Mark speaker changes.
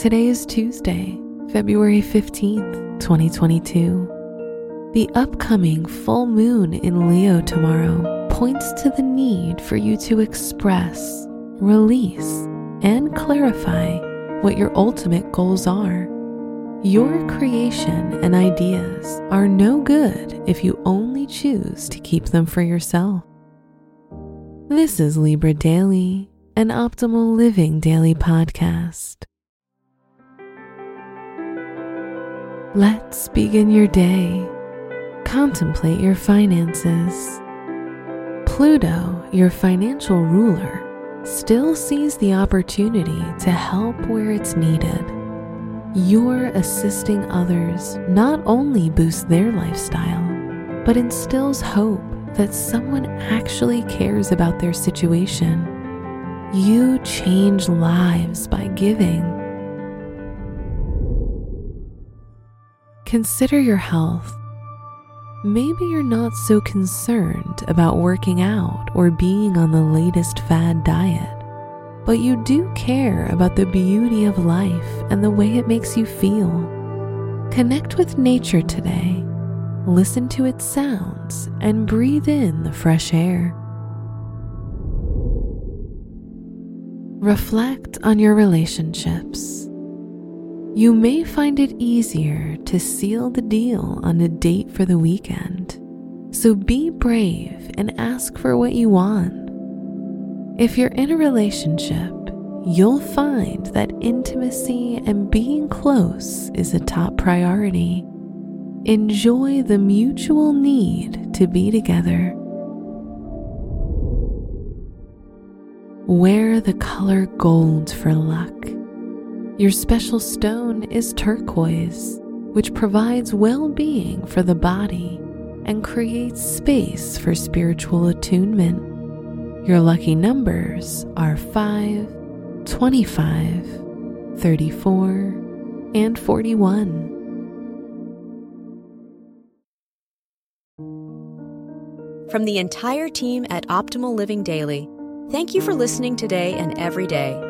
Speaker 1: Today is Tuesday, February 15th, 2022. The upcoming full moon in Leo tomorrow points to the need for you to express, release, and clarify what your ultimate goals are. Your creation and ideas are no good if you only choose to keep them for yourself. This is Libra Daily, an optimal living daily podcast. Let's begin your day. Contemplate your finances. Pluto, your financial ruler, still sees the opportunity to help where it's needed. Your assisting others not only boosts their lifestyle, but instills hope that someone actually cares about their situation. You change lives by giving. Consider your health. Maybe you're not so concerned about working out or being on the latest fad diet, but you do care about the beauty of life and the way it makes you feel. Connect with nature today. Listen to its sounds and breathe in the fresh air. Reflect on your relationships. You may find it easier to seal the deal on a date for the weekend, so be brave and ask for what you want. If you're in a relationship, you'll find that intimacy and being close is a top priority. Enjoy the mutual need to be together. Wear the color gold for luck. Your special stone is turquoise, which provides well being for the body and creates space for spiritual attunement. Your lucky numbers are 5, 25, 34, and 41.
Speaker 2: From the entire team at Optimal Living Daily, thank you for listening today and every day.